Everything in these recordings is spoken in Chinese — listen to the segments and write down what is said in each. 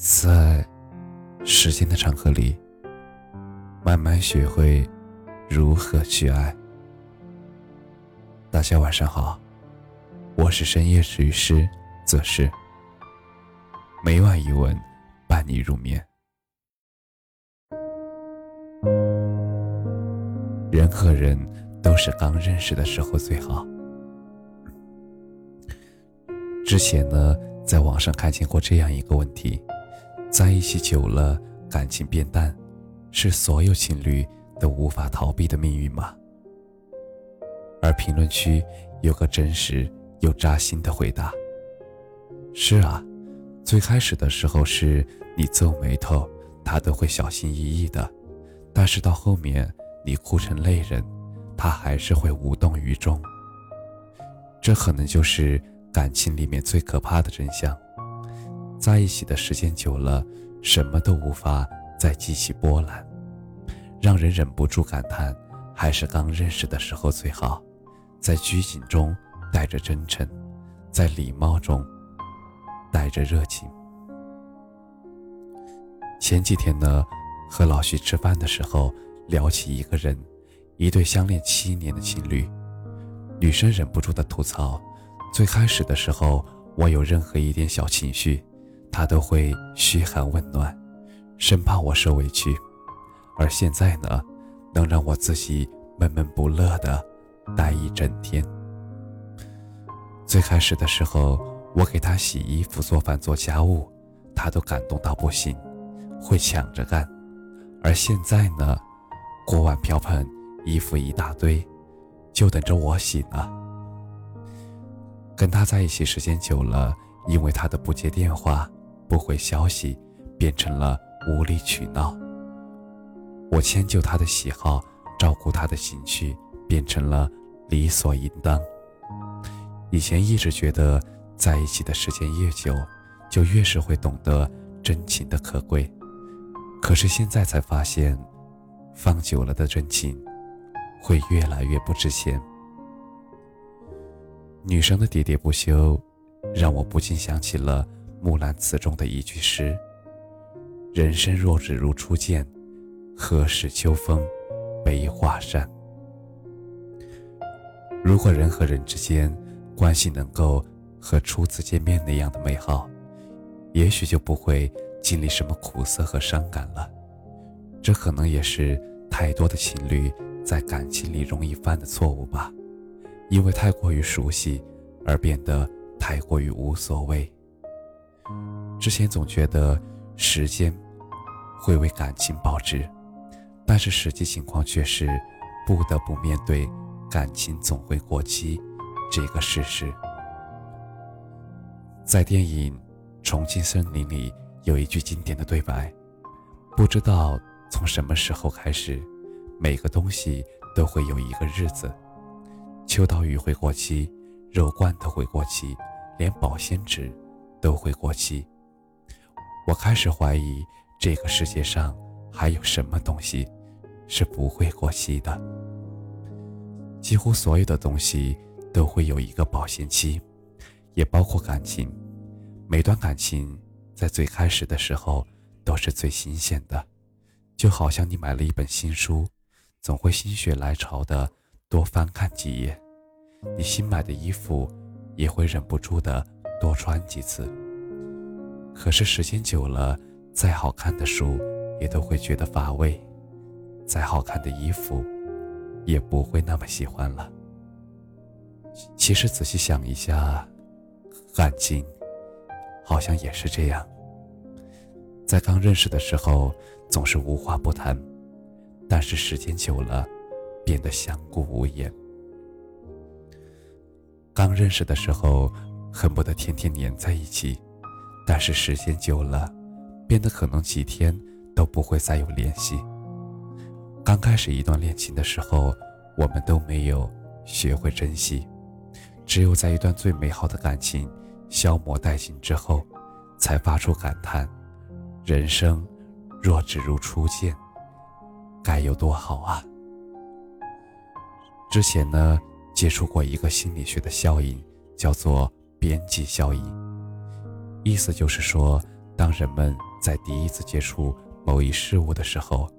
在时间的长河里，慢慢学会如何去爱。大家晚上好，我是深夜治愈师则是每晚一文伴你入眠。人和人都是刚认识的时候最好。之前呢，在网上看见过这样一个问题。在一起久了，感情变淡，是所有情侣都无法逃避的命运吗？而评论区有个真实又扎心的回答：是啊，最开始的时候是你皱眉头，他都会小心翼翼的；但是到后面你哭成泪人，他还是会无动于衷。这可能就是感情里面最可怕的真相。在一起的时间久了，什么都无法再激起波澜，让人忍不住感叹：还是刚认识的时候最好。在拘谨中带着真诚，在礼貌中带着热情。前几天呢，和老徐吃饭的时候聊起一个人，一对相恋七年的情侣，女生忍不住的吐槽：最开始的时候，我有任何一点小情绪。他都会嘘寒问暖，生怕我受委屈，而现在呢，能让我自己闷闷不乐的待一整天。最开始的时候，我给他洗衣服、做饭、做家务，他都感动到不行，会抢着干；而现在呢，锅碗瓢盆、衣服一大堆，就等着我洗呢。跟他在一起时间久了，因为他的不接电话。不回消息，变成了无理取闹。我迁就他的喜好，照顾他的情绪，变成了理所应当。以前一直觉得在一起的时间越久，就越是会懂得真情的可贵。可是现在才发现，放久了的真情，会越来越不值钱。女生的喋喋不休，让我不禁想起了。《木兰辞》中的一句诗：“人生若只如初见，何事秋风悲画扇。”如果人和人之间关系能够和初次见面那样的美好，也许就不会经历什么苦涩和伤感了。这可能也是太多的情侣在感情里容易犯的错误吧，因为太过于熟悉而变得太过于无所谓。之前总觉得时间会为感情保值，但是实际情况却是不得不面对感情总会过期这个事实。在电影《重庆森林》里有一句经典的对白：“不知道从什么时候开始，每个东西都会有一个日子。秋刀鱼会过期，肉罐头会过期，连保鲜纸都会过期。”我开始怀疑，这个世界上还有什么东西是不会过期的。几乎所有的东西都会有一个保鲜期，也包括感情。每段感情在最开始的时候都是最新鲜的，就好像你买了一本新书，总会心血来潮的多翻看几页。你新买的衣服也会忍不住的多穿几次。可是时间久了，再好看的书也都会觉得乏味，再好看的衣服也不会那么喜欢了。其实仔细想一下，感情好像也是这样。在刚认识的时候总是无话不谈，但是时间久了，变得相顾无言。刚认识的时候恨不得天天黏在一起。但是时间久了，变得可能几天都不会再有联系。刚开始一段恋情的时候，我们都没有学会珍惜，只有在一段最美好的感情消磨殆尽之后，才发出感叹：人生若只如初见，该有多好啊！之前呢，接触过一个心理学的效应，叫做边际效应。意思就是说，当人们在第一次接触某一事物的时候，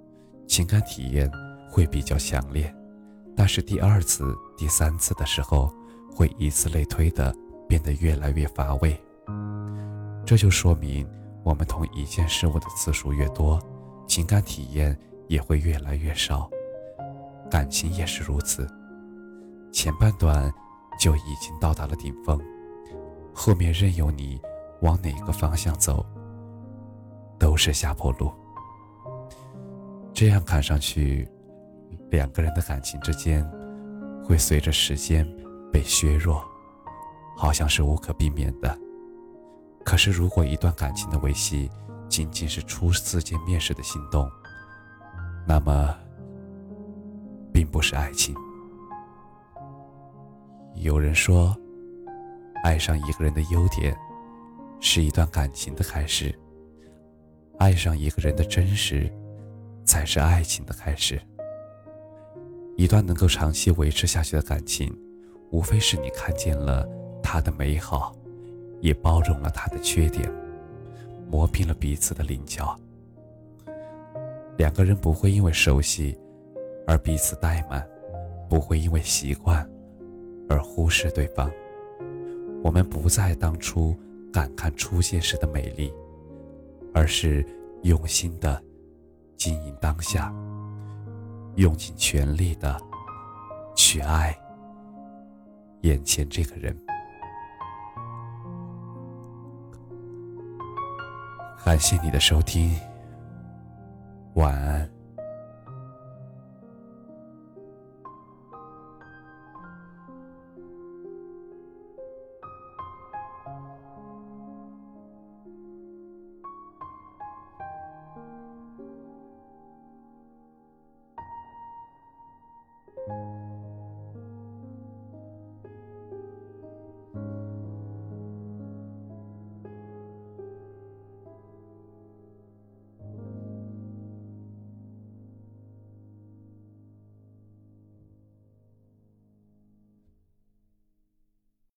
情感体验会比较强烈，但是第二次、第三次的时候，会以此类推的变得越来越乏味。这就说明，我们同一件事物的次数越多，情感体验也会越来越少。感情也是如此，前半段就已经到达了顶峰，后面任由你往哪个方向走。都是下坡路。这样看上去，两个人的感情之间会随着时间被削弱，好像是无可避免的。可是，如果一段感情的维系仅仅是初次见面时的心动，那么并不是爱情。有人说，爱上一个人的优点，是一段感情的开始。爱上一个人的真实，才是爱情的开始。一段能够长期维持下去的感情，无非是你看见了他的美好，也包容了他的缺点，磨平了彼此的棱角。两个人不会因为熟悉而彼此怠慢，不会因为习惯而忽视对方。我们不再当初感叹初见时的美丽。而是用心的经营当下，用尽全力的去爱眼前这个人。感谢你的收听，晚安。